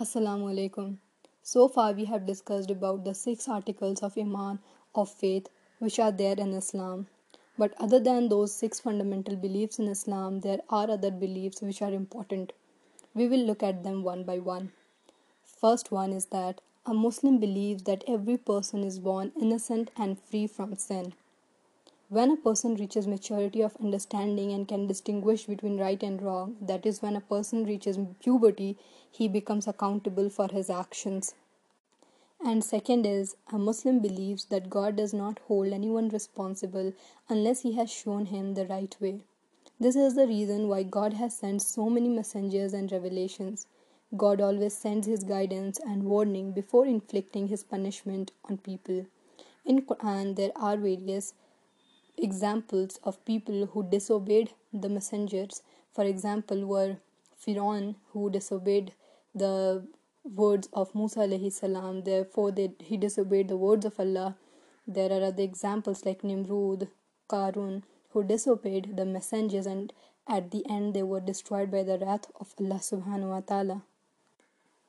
Assalamu alaikum. So far we have discussed about the six articles of Iman of faith which are there in Islam. But other than those six fundamental beliefs in Islam, there are other beliefs which are important. We will look at them one by one. First one is that a Muslim believes that every person is born innocent and free from sin. When a person reaches maturity of understanding and can distinguish between right and wrong, that is, when a person reaches puberty, he becomes accountable for his actions. And second is, a Muslim believes that God does not hold anyone responsible unless he has shown him the right way. This is the reason why God has sent so many messengers and revelations. God always sends his guidance and warning before inflicting his punishment on people. In Quran there are various examples of people who disobeyed the messengers. For example, were Firaun who disobeyed the words of Musa alayhi salam, therefore they, he disobeyed the words of Allah. There are other examples like Nimrud, Karun, who disobeyed the messengers and at the end they were destroyed by the wrath of Allah subhanahu wa ta'ala.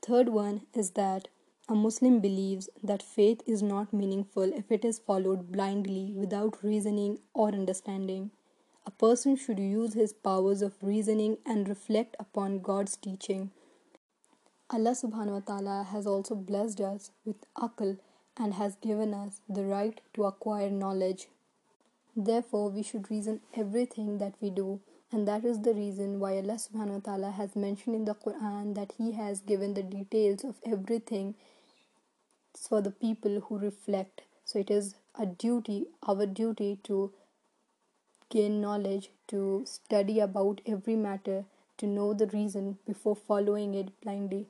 Third one is that a Muslim believes that faith is not meaningful if it is followed blindly without reasoning or understanding. A person should use his powers of reasoning and reflect upon God's teaching. Allah subhanahu wa ta'ala has also blessed us with akal and has given us the right to acquire knowledge. Therefore, we should reason everything that we do and that is the reason why Allah subhanahu wa ta'ala has mentioned in the Quran that He has given the details of everything for the people who reflect. So it is a duty, our duty to gain knowledge, to study about every matter, to know the reason before following it blindly.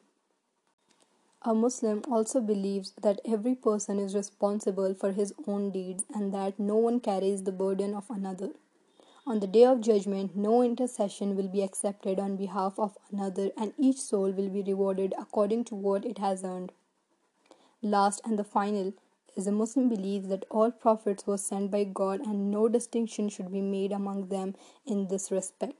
A Muslim also believes that every person is responsible for his own deeds and that no one carries the burden of another. On the day of judgment, no intercession will be accepted on behalf of another, and each soul will be rewarded according to what it has earned. Last and the final is the Muslim belief that all prophets were sent by God and no distinction should be made among them in this respect.